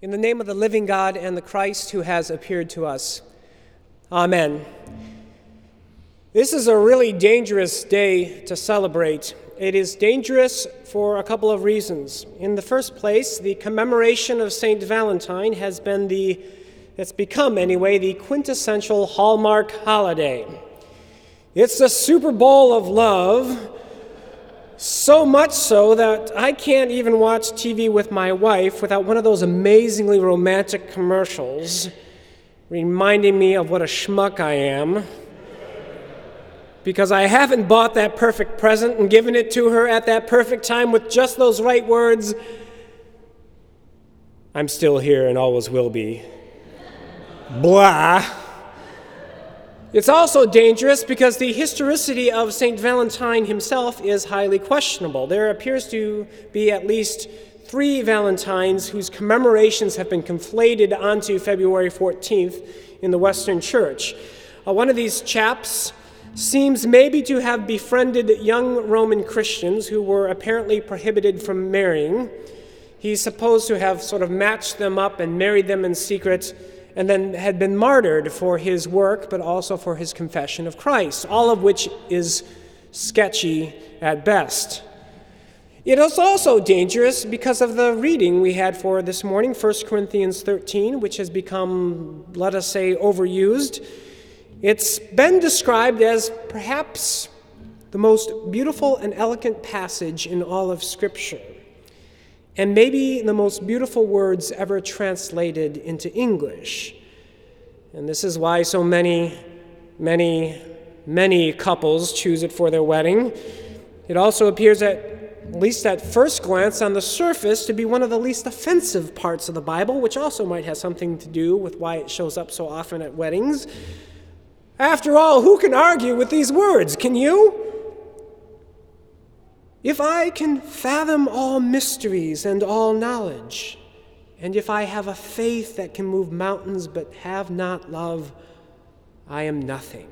In the name of the living God and the Christ who has appeared to us. Amen. This is a really dangerous day to celebrate. It is dangerous for a couple of reasons. In the first place, the commemoration of St. Valentine has been the, it's become anyway, the quintessential Hallmark holiday. It's the Super Bowl of love so much so that I can't even watch TV with my wife without one of those amazingly romantic commercials reminding me of what a schmuck I am because I haven't bought that perfect present and given it to her at that perfect time with just those right words. I'm still here and always will be. Blah. It's also dangerous because the historicity of St. Valentine himself is highly questionable. There appears to be at least three Valentines whose commemorations have been conflated onto February 14th in the Western Church. Uh, one of these chaps seems maybe to have befriended young Roman Christians who were apparently prohibited from marrying. He's supposed to have sort of matched them up and married them in secret and then had been martyred for his work, but also for his confession of Christ, all of which is sketchy at best. It is also dangerous because of the reading we had for this morning, 1 Corinthians 13, which has become, let us say, overused. It's been described as perhaps the most beautiful and elegant passage in all of Scripture and maybe the most beautiful words ever translated into English. And this is why so many, many, many couples choose it for their wedding. It also appears at, at least at first glance on the surface to be one of the least offensive parts of the Bible, which also might have something to do with why it shows up so often at weddings. After all, who can argue with these words? Can you? If I can fathom all mysteries and all knowledge, and if I have a faith that can move mountains but have not love, I am nothing.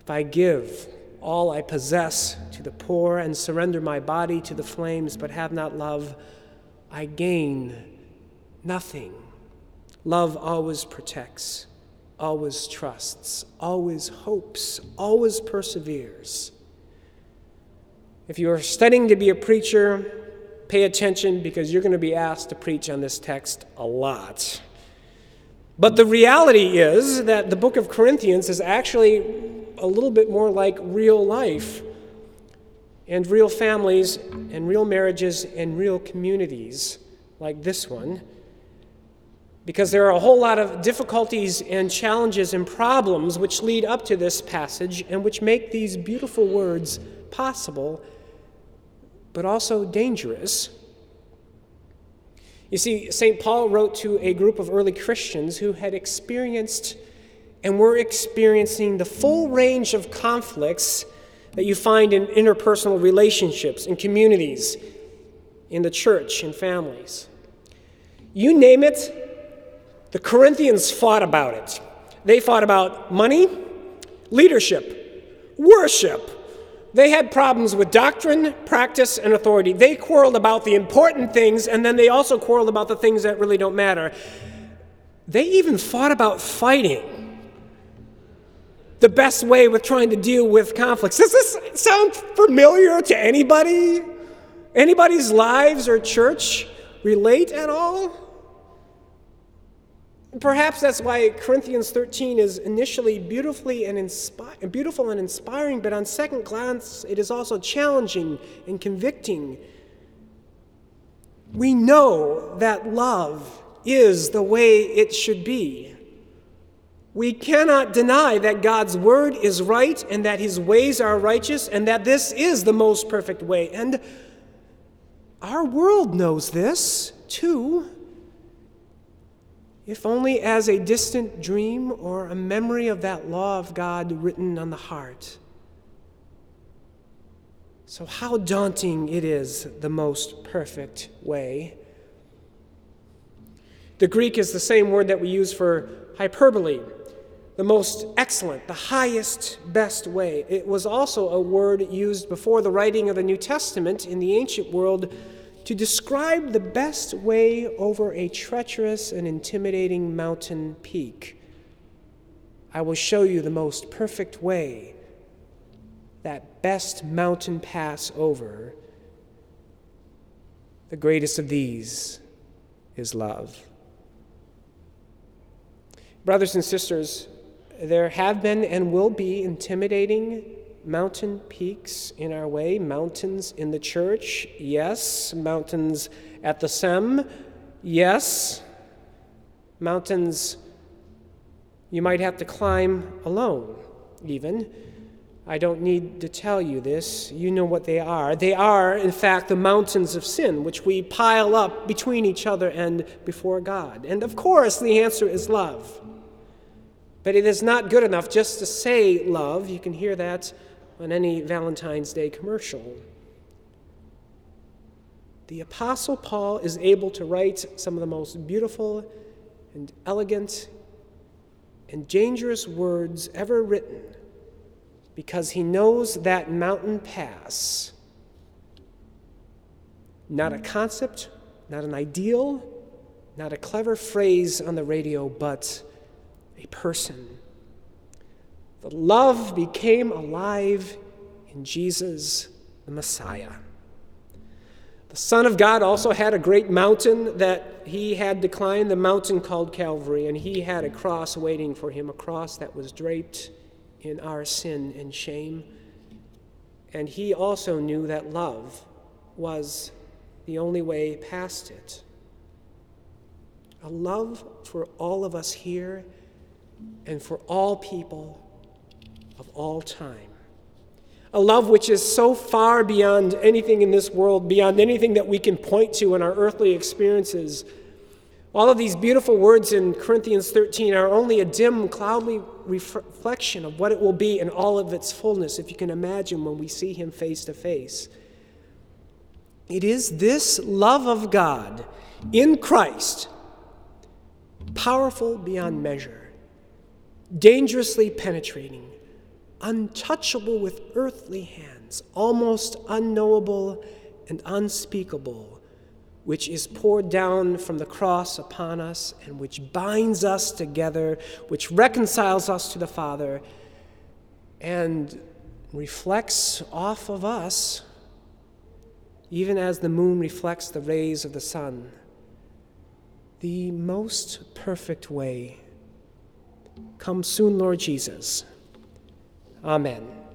If I give all I possess to the poor and surrender my body to the flames but have not love, I gain nothing. Love always protects, always trusts, always hopes, always perseveres. If you are studying to be a preacher, pay attention because you're going to be asked to preach on this text a lot. But the reality is that the book of Corinthians is actually a little bit more like real life and real families and real marriages and real communities like this one. Because there are a whole lot of difficulties and challenges and problems which lead up to this passage and which make these beautiful words possible but also dangerous. You see, St. Paul wrote to a group of early Christians who had experienced and were experiencing the full range of conflicts that you find in interpersonal relationships, in communities, in the church, in families. You name it, the Corinthians fought about it. They fought about money, leadership, worship, they had problems with doctrine, practice, and authority. They quarreled about the important things, and then they also quarreled about the things that really don't matter. They even fought about fighting. The best way with trying to deal with conflicts. Does this sound familiar to anybody? Anybody's lives or church relate at all? Perhaps that's why Corinthians 13 is initially beautifully and inspi- beautiful and inspiring, but on second glance, it is also challenging and convicting. We know that love is the way it should be. We cannot deny that God's word is right and that his ways are righteous and that this is the most perfect way. And our world knows this too if only as a distant dream or a memory of that law of God written on the heart. So, how daunting it is, the most perfect way. The Greek is the same word that we use for hyperbole, the most excellent, the highest, best way. It was also a word used before the writing of the New Testament in the ancient world to describe the best way over a treacherous and intimidating mountain peak. I will show you the most perfect way, that best mountain pass over. The greatest of these is love. Brothers and sisters, there have been and will be intimidating mountain peaks in our way, mountains in the church, yes, mountains at the SEM, yes, mountains you might have to climb alone, even. I don't need to tell you this. You know what they are. They are, in fact, the mountains of sin, which we pile up between each other and before God. And of course, the answer is love. But it is not good enough just to say love. You can hear that on any Valentine's Day commercial. The Apostle Paul is able to write some of the most beautiful and elegant and dangerous words ever written because he knows that mountain pass. Not a concept, not an ideal, not a clever phrase on the radio, but a person. The love became alive in Jesus, the Messiah. The Son of God also had a great mountain that he had to climb, the mountain called Calvary, and he had a cross waiting for him, a cross that was draped in our sin and shame. And he also knew that love was the only way past it. A love for all of us here and for all people of all time. A love which is so far beyond anything in this world, beyond anything that we can point to in our earthly experiences. All of these beautiful words in Corinthians 13 are only a dim, cloudy reflection of what it will be in all of its fullness, if you can imagine when we see Him face to face. It is this love of God in Christ, powerful beyond measure, dangerously penetrating, untouchable with earthly hands, almost unknowable and unspeakable, which is poured down from the cross upon us and which binds us together, which reconciles us to the Father, and reflects off of us, even as the moon reflects the rays of the sun. The most perfect way. Come soon, Lord Jesus. Amen.